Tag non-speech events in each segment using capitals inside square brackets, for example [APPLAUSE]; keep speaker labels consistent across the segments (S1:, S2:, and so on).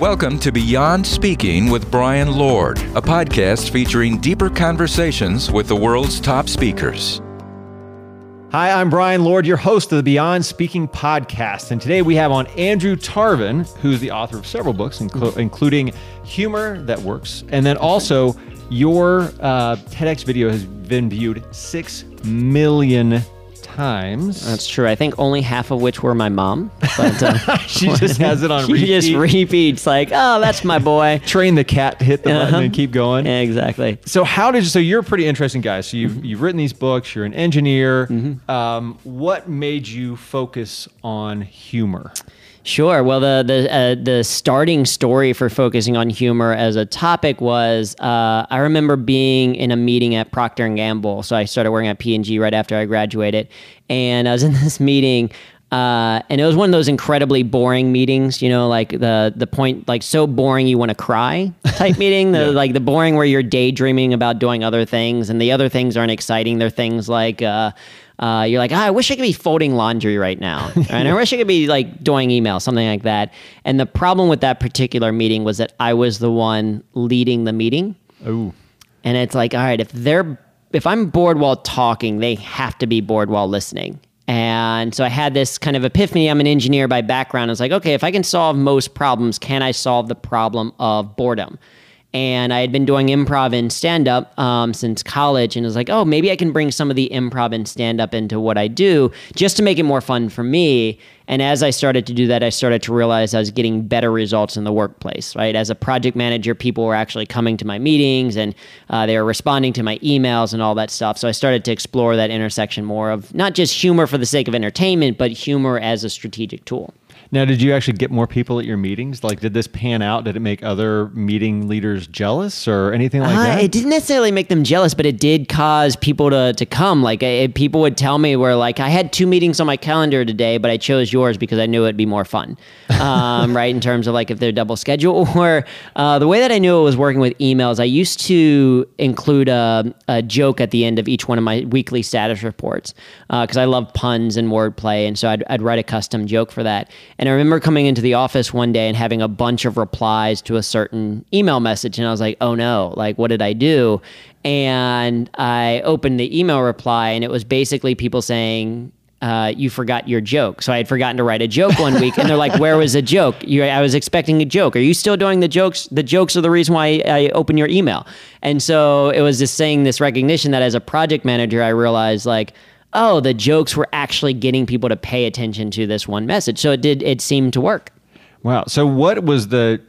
S1: Welcome to Beyond Speaking with Brian Lord, a podcast featuring deeper conversations with the world's top speakers.
S2: Hi, I'm Brian Lord, your host of the Beyond Speaking podcast. And today we have on Andrew Tarvin, who's the author of several books, inclu- including Humor That Works. And then also, your uh, TEDx video has been viewed 6 million times.
S3: That's true. I think only half of which were my mom. But uh, [LAUGHS]
S2: she just has it on [LAUGHS]
S3: she
S2: repeat.
S3: just repeats like, "Oh, that's my boy." [LAUGHS]
S2: Train the cat to hit the button
S3: Uh-huh.
S2: and keep going.
S3: Yeah, exactly.
S2: So how did you, so you're a pretty interesting guy. So you've you've written these books. You're an engineer. Um, what made you focus on humor?
S3: Sure. Well, the the uh, the starting story for focusing on humor as a topic was uh, I remember being in a meeting at Procter and Gamble. So I started working at P and G right after I graduated, and I was [LAUGHS] in this meeting. Uh, and it was one of those incredibly boring meetings, you know, like the the point, like so boring you want to cry type meeting. The [LAUGHS] like the boring where you're daydreaming about doing other things, and the other things aren't exciting. They're things like uh, you're like, ah, I wish I could be folding laundry right now. [LAUGHS] and I wish I could be like doing email, something like that. And the problem with that particular meeting was that I was the one leading the meeting.
S2: Oh,
S3: And it's like, all right, if they're if I'm bored while talking, they have to be bored while listening. And so I had this kind of epiphany. I'm an engineer by background. I was like, okay, if I can solve most problems, can I solve the problem of boredom? And I had been doing improv and stand up um, since college, and was like, oh, maybe I can bring some of the improv and stand up into what I do just to make it more fun for me. And as I started to do that, I started to realize I was getting better results in the workplace, right? As a project manager, people were actually coming to my meetings and uh, they were responding to my emails and all that stuff. So I started to explore that intersection more of not just humor for the sake of entertainment, but humor as a strategic tool.
S2: Now did you actually get more people at your meetings? Like, did this pan out? Did it make other meeting leaders jealous or anything like
S3: Uh,
S2: that?
S3: It didn't necessarily make them jealous, but it did cause people to, to come. Like it, people would tell me where like I had two meetings on my calendar today, but I chose yours because I knew it'd be more fun, um, [LAUGHS] right? In terms of like if they're double schedule [LAUGHS] or uh, the way that I knew it was working with emails. I used to include a, a joke at the end of each one of my weekly status reports because I love puns and wordplay, and so I'd, I'd write a custom joke for that. And I remember coming into the office one day and having a bunch of replies to a certain email message, and I was like, "Oh no! Like, what did I do?" And I opened the email reply, and it was basically people saying, uh, "You forgot your joke." So I had forgotten to write a joke one week, and they're like, "Where was the joke? You, I was expecting a joke. Are you still doing the jokes? The jokes are the reason why I open your email." And so it was just saying this recognition that as a project manager, I realized like oh, the jokes were actually getting people to pay attention to this one message. So it did, it seemed to work.
S2: Wow. So what was the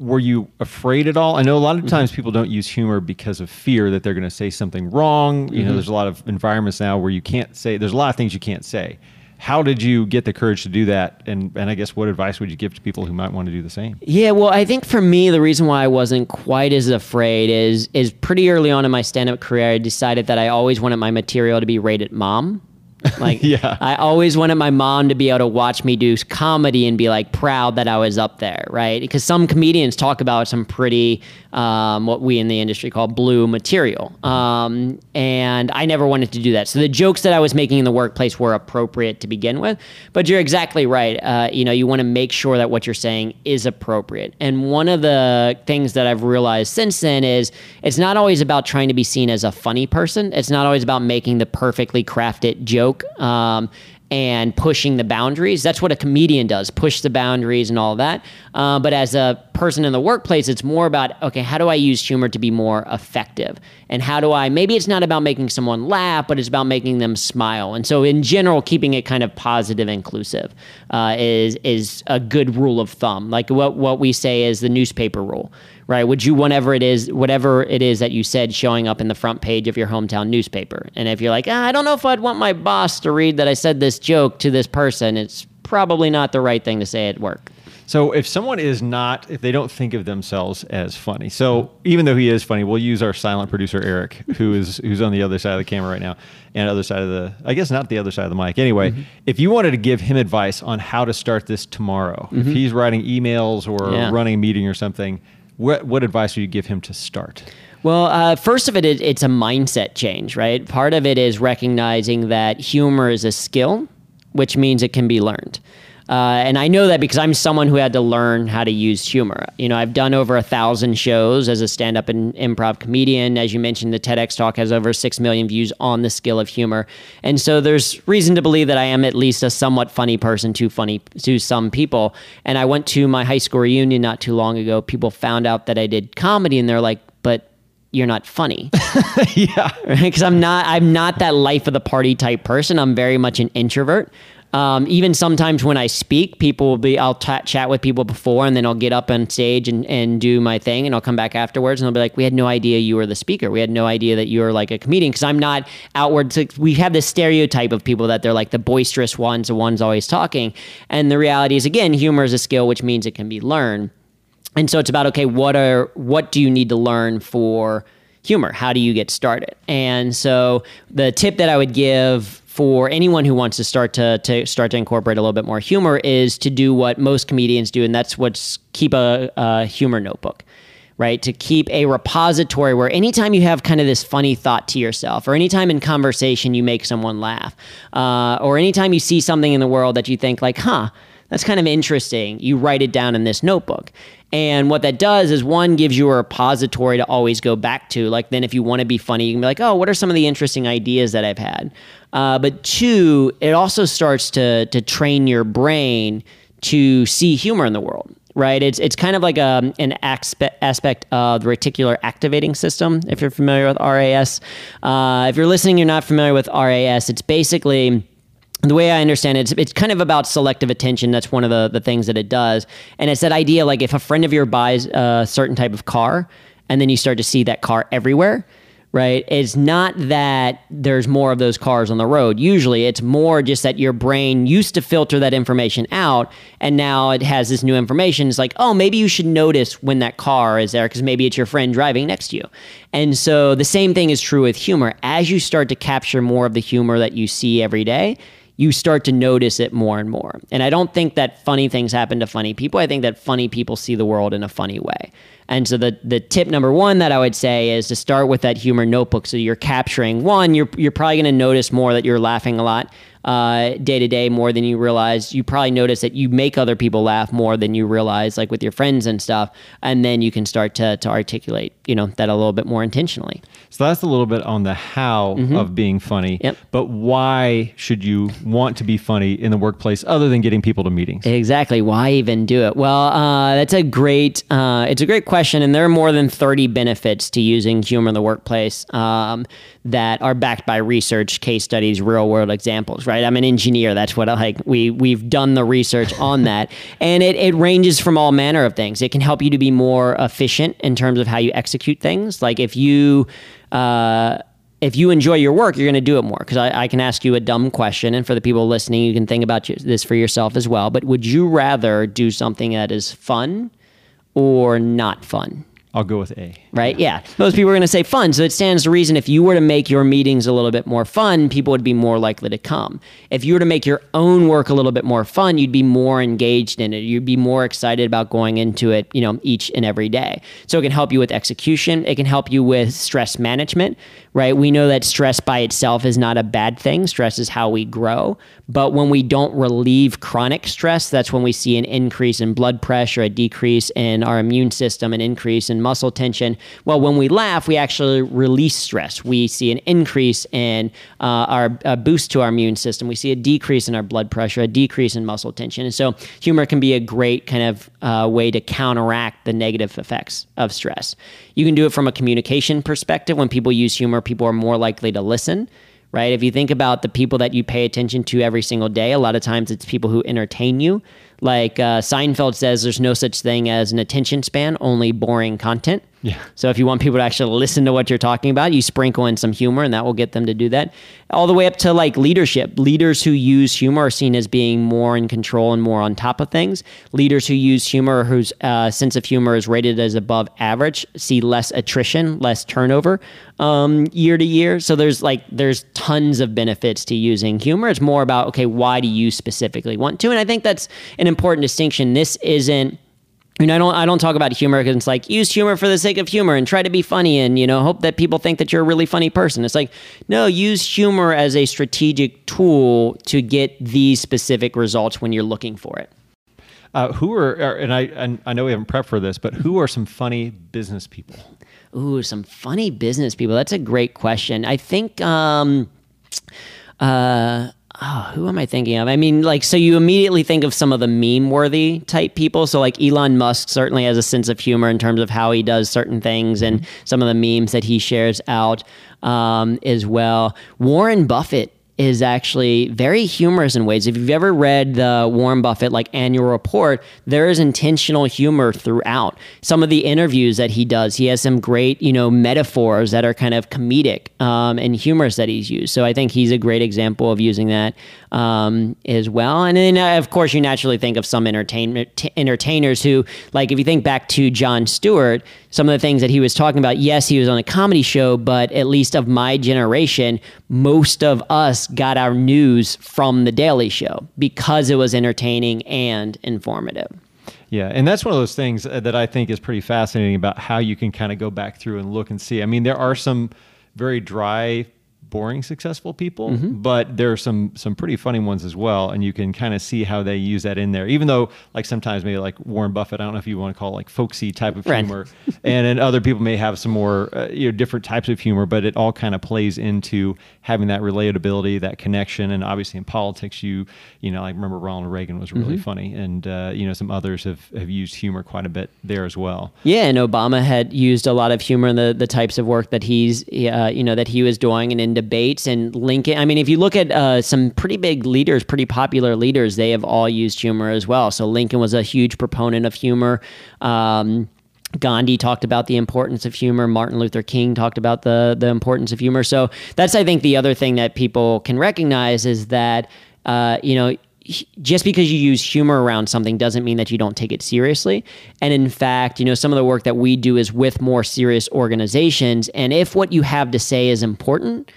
S2: were you afraid at all? I know a lot of mm-hmm. times people don't use humor because of fear that they're going to say something wrong. You know, mm-hmm. there's a lot of environments now where you can't say there's a lot of things you can't say. How did you get the courage to do that? And and I guess what advice would you give to people who might want to do the same?
S3: Yeah, well, I think for me, the reason why I wasn't quite as afraid is is pretty early on in my stand up career, I decided that I always wanted my material to be rated mom. [LAUGHS] Like,
S2: Yeah.
S3: I always wanted my mom to be able to watch me do comedy and be like proud that I was up there, right? Because some comedians talk about some pretty, um, what we in the industry call blue material. Um, and I never wanted to do that. So the jokes that I was making in the workplace were appropriate to begin with. But you're exactly right. Uh, you know, you want to make sure that what you're saying is appropriate. And one of the things that I've realized since then is it's not always about trying to be seen as a funny person. It's not always about making the perfectly crafted joke. Um, and pushing the boundaries. That's what a comedian does, push the boundaries and all that. Uh, but as a person in the workplace, it's more about, okay, how do I use humor to be more effective? And how do I, maybe it's not about making someone laugh, but it's about making them smile. And so in general, keeping it kind of positive, inclusive uh, is, is a good rule of thumb. Like what, what we say is the newspaper rule right? Would you whatever it is, whatever it is that you said showing up in the front page of your hometown newspaper? And if you're like, ah, I don't know if I'd want my boss to read that I said this joke to this person, it's probably not the right thing to say at work.
S2: So if someone is not, if they don't think of themselves as funny, so even though he is funny, we'll use our silent producer Eric, [LAUGHS] who is who's on the other side of the camera right now, and other side of the, I guess not the other side of the mic. Anyway, if you wanted to give him advice on how to start this tomorrow, if he's writing emails or
S3: Yeah.
S2: running a meeting or something, what what advice would you give him to start?
S3: Well, uh, first of it, it, it's a mindset change, right? Part of it is recognizing that humor is a skill, which means it can be learned. Uh, and I know that because I'm someone who had to learn how to use humor. You know, I've done over a thousand shows as a stand up and improv comedian. As you mentioned, the TEDx talk has over 6 million views on the skill of humor. And so there's reason to believe that I am at least a somewhat funny person to funny to some people. And I went to my high school reunion not too long ago. People found out that I did comedy and they're like, but you're not funny. [LAUGHS]
S2: yeah. [LAUGHS]
S3: Because I'm not I'm not that life of the party type person. I'm very much an introvert. Um, even sometimes when I speak, people will be, I'll t- chat with people before and then I'll get up on stage and, and do my thing and I'll come back afterwards and they'll be like, we had no idea you were the speaker. We had no idea that you were like a comedian because I'm not outward. To, we have this stereotype of people that they're like the boisterous ones, the ones always talking. And the reality is, again, humor is a skill, which means it can be learned. And so it's about, okay, what are, what do you need to learn for humor? How do you get started? And so the tip that I would give for anyone who wants to start to, to start to incorporate a little bit more humor is to do what most comedians do, and that's what's keep a, a humor notebook right? To keep a repository where anytime you have kind of this funny thought to yourself, or anytime in conversation you make someone laugh, uh, or anytime you see something in the world that you think, like, huh, that's kind of interesting, you write it down in this notebook. And what that does is one gives you a repository to always go back to. Like then, if you want to be funny, you can be like, "Oh, what are some of the interesting ideas that I've had?" Uh, but two, it also starts to to train your brain to see humor in the world. Right? It's it's kind of like a, um, an aspect aspect of the reticular activating system. If you're familiar with RAS, uh, if you're listening, you're not familiar with RAS. It's basically the way I understand it, it's, it's kind of about selective attention. That's one of the, the things that it does. And it's that idea like if a friend of yours buys a certain type of car and then you start to see that car everywhere, right? It's not that there's more of those cars on the road. Usually it's more just that your brain used to filter that information out and now it has this new information. It's like, oh, maybe you should notice when that car is there because maybe it's your friend driving next to you. And so the same thing is true with humor. As you start to capture more of the humor that you see every day, you start to notice it more and more. And I don't think that funny things happen to funny people. I think that funny people see the world in a funny way. And so the the tip number one that I would say is to start with that humor notebook. So you're capturing one, you're you're probably to notice more that you're laughing a lot day to day more than you realize. You probably notice that you make other people laugh more than you realize, like with your friends and stuff. And then you can start to, to articulate, you know, that a little bit more intentionally.
S2: So that's a little bit on the how mm-hmm. of being funny.
S3: Yep.
S2: But why should you want to be funny in the workplace other than getting people to meetings?
S3: Exactly. Why even do it? Well, uh, that's a great, uh, it's a great question. And there are more than 30 benefits to using humor in the workplace um, that are backed by research, case studies, real world examples, right? I'm an engineer. That's what I like. We we've done the research on [LAUGHS] that, and it it ranges from all manner of things. It can help you to be more efficient in terms of how you execute things. Like if you. Uh, if you enjoy your work, you're going to do it more. Because I, I, can ask you a dumb question, and for the people listening, you can think about this for yourself as well. But would you rather do something that is fun or not fun?
S2: I'll go with A.
S3: Right? Yeah. Most people are going to say fun. So it stands to reason if you were to make your meetings a little bit more fun, people would be more likely to come. If you were to make your own work a little bit more fun, you'd be more engaged in it. You'd be more excited about going into it, you know, each and every day. So it can help you with execution. It can help you with stress management, right? We know that stress by itself is not a bad thing. Stress is how we grow. But when we don't relieve chronic stress, that's when we see an increase in blood pressure, a decrease in our immune system, an increase in muscle tension. Well, when we laugh, we actually release stress. We see an increase in uh, our uh, boost to our immune system. We see a decrease in our blood pressure, a decrease in muscle tension. And so humor can be a great kind of uh, way to counteract the negative effects of stress. You can do it from a communication perspective. When people use humor, people are more likely to listen right? If you think about the people that you pay attention to every single day, a lot of times it's people who entertain you. Like uh, Seinfeld says, there's no such thing as an attention span, only boring content.
S2: Yeah.
S3: So if you want people to actually listen to what you're talking about, you sprinkle in some humor and that will get them to do that. All the way up to like leadership. Leaders who use humor are seen as being more in control and more on top of things. Leaders who use humor, whose uh, sense of humor is rated as above average, see less attrition, less turnover um, year to year. So there's like, there's tons of benefits to using humor. It's more about, okay, why do you specifically want to? And I think that's an important distinction. This isn't I mean, I don't I don't talk about humor because it's like use humor for the sake of humor and try to be funny and you know hope that people think that you're a really funny person. It's like no, use humor as a strategic tool to get these specific results when you're looking for it.
S2: Uh, who are and I and I know we haven't prepped for this, but who are some funny business people?
S3: Ooh, some funny business people. That's a great question. I think. Um, uh, oh, who am I thinking of? I mean, like, so you immediately think of some of the meme worthy type people. So, like, Elon Musk certainly has a sense of humor in terms of how he does certain things and some of the memes that he shares out um, as well. Warren Buffett is actually very humorous in ways. If you've ever read the Warren Buffett like annual report, there is intentional humor throughout. Some of the interviews that he does, he has some great, you know, metaphors that are kind of comedic um, and humorous that he's used. So I think he's a great example of using that um, as well. And then, uh, of course, you naturally think of some entertainment t- entertainers who, like, if you think back to Jon Stewart, some of the things that he was talking about. Yes, he was on a comedy show, but at least of my generation, most of us got our news from the Daily Show because it was entertaining and informative.
S2: Yeah, and that's one of those things uh, that I think is pretty fascinating about how you can kind of go back through and look and see. I mean, there are some very dry boring successful people, mm-hmm. but there are some some pretty funny ones as well, and you can kind of see how they use that in there. Even though, like sometimes maybe like Warren Buffett, I don't know if you want to call it like folksy type of right. humor, and then other people may have some more uh, you know different types of humor, but it all kind of plays into having that relatability, that connection, and obviously in politics, you you know I remember Ronald Reagan was really mm-hmm. funny, and uh, you know some others have have used humor quite a bit there as well.
S3: Yeah, and Obama had used a lot of humor in the the types of work that he's uh, you know that he was doing, and in debates and Lincoln. I mean, if you look at uh, some pretty big leaders, pretty popular leaders, they have all used humor as well. So Lincoln was a huge proponent of humor. Um, Gandhi talked about the importance of humor. Martin Luther King talked about the the importance of humor. So that's I think the other thing that people can recognize is that uh, you know just because you use humor around something doesn't mean that you don't take it seriously. And in fact, you know, some of the work that we do is with more serious organizations. And if what you have to say is important,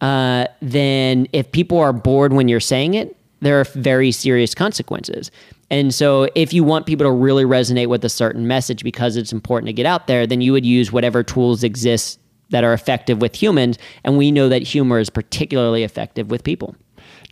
S3: uh, then if people are bored when you're saying it, there are very serious consequences. And so, if you want people to really resonate with a certain message because it's important to get out there, then you would use whatever tools exist that are effective with humans. And we know that humor is particularly effective with people.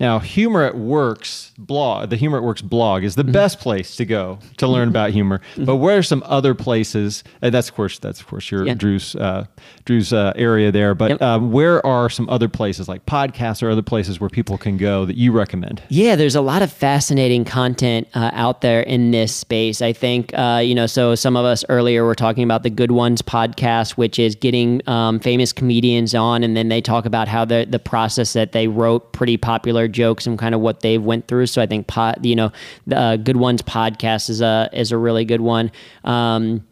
S2: Now, Humor That Works blog, the Humor That Works blog is the mm-hmm. best place to go to learn about humor. Mm-hmm. But where are some other places? And that's of course that's of course your Drew's uh, Drew's uh, area there. But yep. um, where are some other places like podcasts or other places where people can go that you recommend?
S3: Yeah, there's a lot of fascinating content uh, out there in this space. I think uh, you know. So some of us earlier were talking about the Good Ones podcast, which is getting um, famous comedians on, and then they talk about how the the process that they wrote pretty popular jokes and kind of what they've went through. So I think pot, you know, the uh, Good Ones podcast is a is a really good one. Um,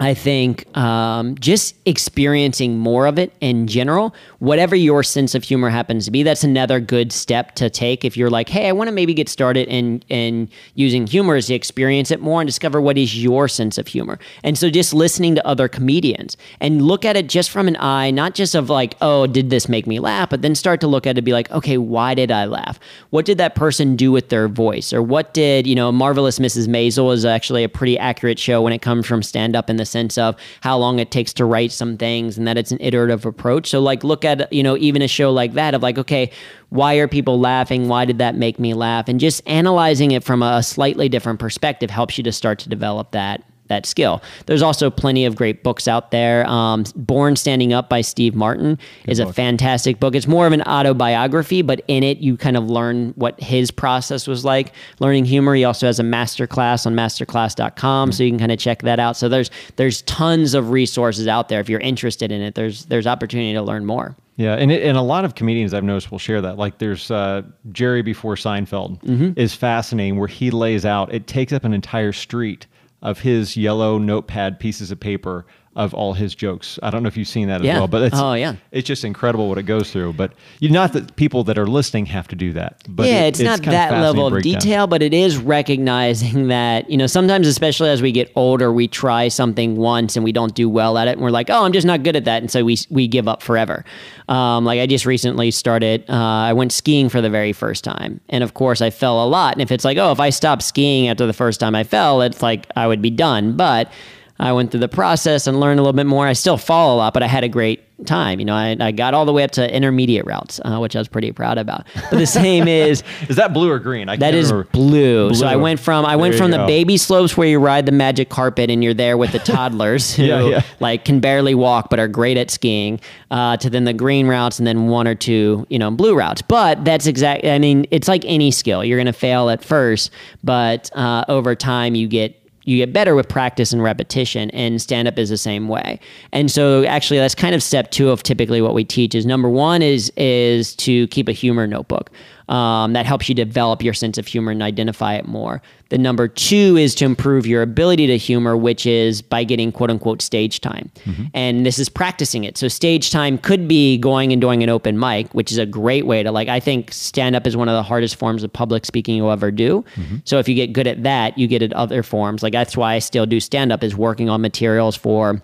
S3: I think um, just experiencing more of it in general, whatever your sense of humor happens to be, that's another good step to take. If you're like, hey, I want to maybe get started in in using humor, is to experience it more and discover what is your sense of humor. And so, just listening to other comedians and look at it just from an eye, not just of like, oh, did this make me laugh, but then start to look at it be like, okay, why did I laugh? What did that person do with their voice, or what did you know? Marvelous Mrs. Maisel is actually a pretty accurate show when it comes from stand up in the the sense of how long it takes to write some things and that it's an iterative approach. So like look at, you know, even a show like that of like, okay, why are people laughing? Why did that make me laugh? And just analyzing it from a slightly different perspective helps you to start to develop that that skill. There's also plenty of great books out there. Um, Born Standing Up by Steve Martin Good is book. a fantastic book. It's more of an autobiography, but in it you kind of learn what his process was like learning humor. He also has a masterclass on masterclass.com, mm-hmm. so you can kind of check that out. So there's there's tons of resources out there if you're interested in it. There's there's opportunity to learn more.
S2: Yeah, and it, and a lot of comedians I've noticed will share that. Like there's uh, Jerry before Seinfeld mm-hmm. is fascinating, where he lays out. It takes up an entire street of his yellow notepad pieces of paper of all his jokes. I don't know if you've seen that as
S3: Yeah.
S2: well, but it's,
S3: Oh, yeah.
S2: it's just incredible what it goes through. But you not that people that are listening have to do that. But
S3: yeah,
S2: it-
S3: it's, not
S2: kind of
S3: that level of detail, but it is recognizing that, you know, sometimes, especially as we get older, we try something once and we don't do well at it. And we're like, oh, I'm just not good at that. And so we, we give up forever. Um, like I just recently started, uh, I went skiing for the very first time. And of course, I fell a lot. And if it's like, oh, if I stop skiing after the first time I fell, it's like I would be done. But I went through the process and learned a little bit more. I still fall a lot, but I had a great time. You know, I, I got all the way up to intermediate routes, uh, which I was pretty proud about. But the same [LAUGHS] is
S2: Is that blue or green? I
S3: that is
S2: remember.
S3: blue. So I went from I went
S2: There
S3: from the
S2: go.
S3: baby slopes where you ride the magic carpet and you're there with the [LAUGHS] toddlers who
S2: Yeah, yeah.
S3: like can barely walk but are great at skiing, uh, to then the green routes and then one or two you know blue routes. But that's exactly. I mean, it's like any skill. You're gonna fail at first, but uh, over time you get you get better with practice and repetition and stand up is the same way. And so actually that's kind of step two of typically what we teach is number one is is to keep a humor notebook um, that helps you develop your sense of humor and identify it more. The number two is to improve your ability to humor which is by getting quote unquote stage time. And this is practicing it. So stage time could be going and doing an open mic which is a great way to like i think stand up is one of the hardest forms of public speaking you'll ever do. So if you get good at that you get at other forms. Like that's why i still do stand up is working on materials for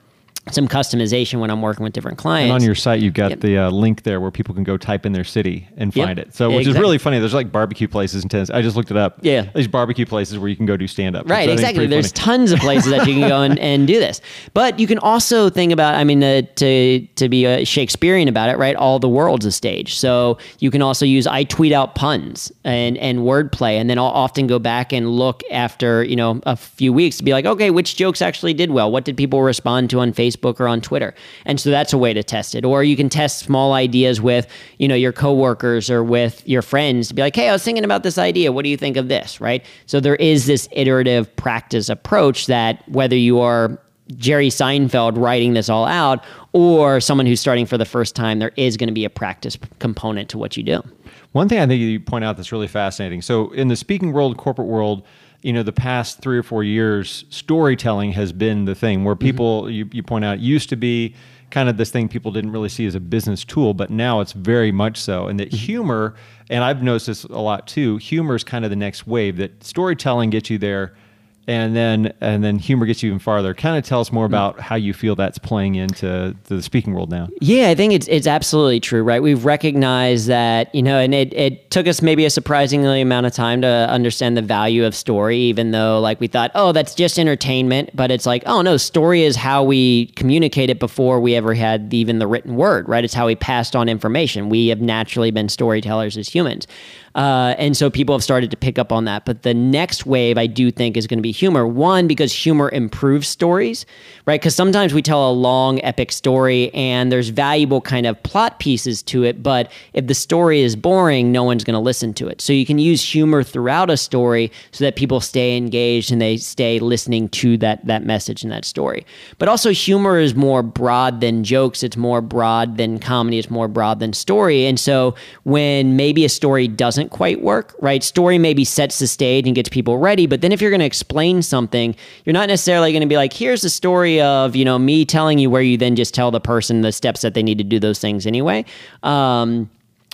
S3: some customization when i'm working with different clients
S2: And on your site, you've got
S3: Yep.
S2: the uh, link there where people can go type in their city and
S3: Yep.
S2: find it. So, which is really funny. There's like barbecue places in Tennessee. I just looked it up.
S3: Yeah.
S2: these barbecue places where you can go do stand up.
S3: Right, exactly. There's tons of [LAUGHS] places that you can go and, and do this. But you can also think about, I mean, uh, to to be uh, Shakespearean about it, right? All the world's a stage. So you can also use I tweet out puns and and wordplay, and then I'll often go back and look after you know a few weeks to be like, okay, which jokes actually did well? What did people respond to on Facebook or on Twitter? And so that's a way to test it. Or you can test small ideas with you know your coworkers or with your friends to be like, hey, I was thinking about this idea. What do you think of this? Right. So there is this iterative practice approach that whether you are Jerry Seinfeld writing this all out or someone who's starting for the first time, there is going to be a practice component to what you do.
S2: One thing I think you point out that's really fascinating. So, in the speaking world, corporate world, you know, the past three or four years, storytelling has been the thing where mm-hmm. people, you, you point out, used to be kind of this thing people didn't really see as a business tool, but now it's very much so. And that mm-hmm. humor, and I've noticed this a lot too, humor is kind of the next wave, that storytelling gets you there. And then, and then humor gets you even farther. Kind of tell us more hmm. about how you feel that's playing into the speaking world now.
S3: Yeah, I think it's it's absolutely true, right? We've recognized that, you know, and it, it took us maybe a surprisingly amount of time to understand the value of story, even though like we thought, oh, that's just entertainment. But it's like, oh no, story is how we communicate it before we ever had even the written word, right? It's how we passed on information. We have naturally been storytellers as humans. Uh, and so people have started to pick up on that. But the next wave, I do think, is going to be humor. One, because humor improves stories, right? Because sometimes we tell a long, epic story and there's valuable kind of plot pieces to it. But if the story is boring, no one's going to listen to it. So you can use humor throughout a story so that people stay engaged and they stay listening to that, that message and that story. But also, humor is more broad than jokes, it's more broad than comedy, it's more broad than story. And so when maybe a story doesn't quite work, right? Story maybe sets the stage and gets people ready, but then if you're going to explain something, you're not necessarily going to be like, here's the story of, you know, me telling you where you then just tell the person the steps that they need to do those things anyway. Um,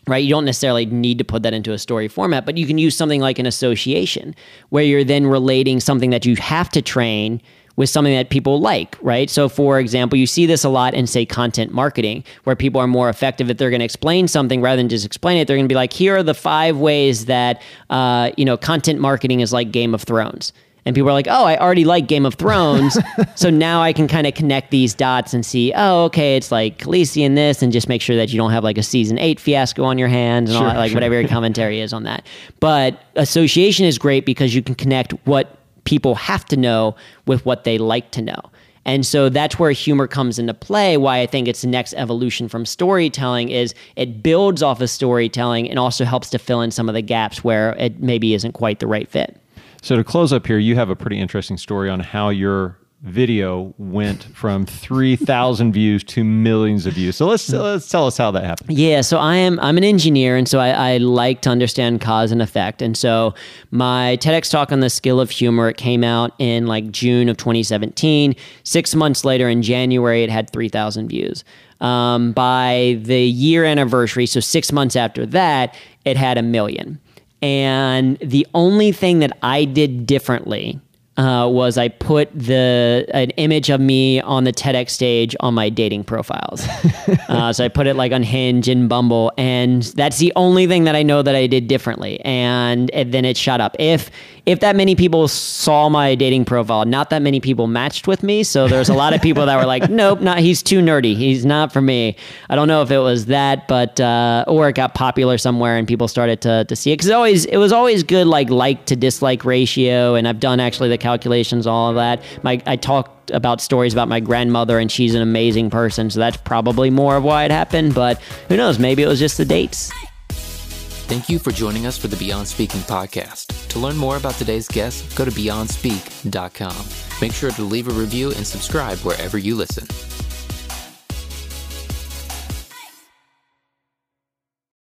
S3: right? You don't necessarily need to put that into a story format, but you can use something like an association where you're then relating something that you have to train with something that people like, right? So, for example, you see this a lot in, say, content marketing, where people are more effective if they're going to explain something rather than just explain it. They're going to be like, here are the five ways that, uh, you know, content marketing is like Game of Thrones. And people are like, oh, I already like Game of Thrones. [LAUGHS] so now I can kind of connect these dots and see, oh, okay, it's like Khaleesi in this, and just make sure that you don't have like a season eight fiasco on your hands and all that, like
S2: sure.
S3: whatever your commentary is on that. But association is great because you can connect what people have to know with what they like to know. And so that's where humor comes into play. Why I think it's the next evolution from storytelling is it builds off of storytelling and also helps to fill in some of the gaps where it maybe isn't quite the right fit.
S2: So to close up here, you have a pretty interesting story on how your video went from 3,000 views to millions of views. So let's, let's tell us how that happened.
S3: Yeah, so I am I'm an engineer, and so I, I like to understand cause and effect. And so my TEDx talk on the skill of humor it came out in like June of 2017. Six months later, in January, it had 3,000 views. Um, by the year anniversary, so six months after that, it had a million. And the only thing that I did differently uh, was I put the an image of me on the TEDx stage on my dating profiles. [LAUGHS] uh, so I put it like on Hinge and Bumble, and that's the only thing that I know that I did differently. And, and then it shut up. If if that many people saw my dating profile, not that many people matched with me. So there's a lot of people that were like, [LAUGHS] "Nope, not he's too nerdy. He's not for me." I don't know if it was that, but uh, or it got popular somewhere and people started to to see it because always it was always good like like to dislike ratio, and I've done actually the calculations, all of that. My I talked about stories about my grandmother, and she's an amazing person, so that's probably more of why it happened. But who knows? Maybe it was just the dates.
S4: Thank you for joining us for the Beyond Speaking podcast. To learn more about today's guest, go to beyondspeak.com. Make sure to leave a review and subscribe wherever you listen.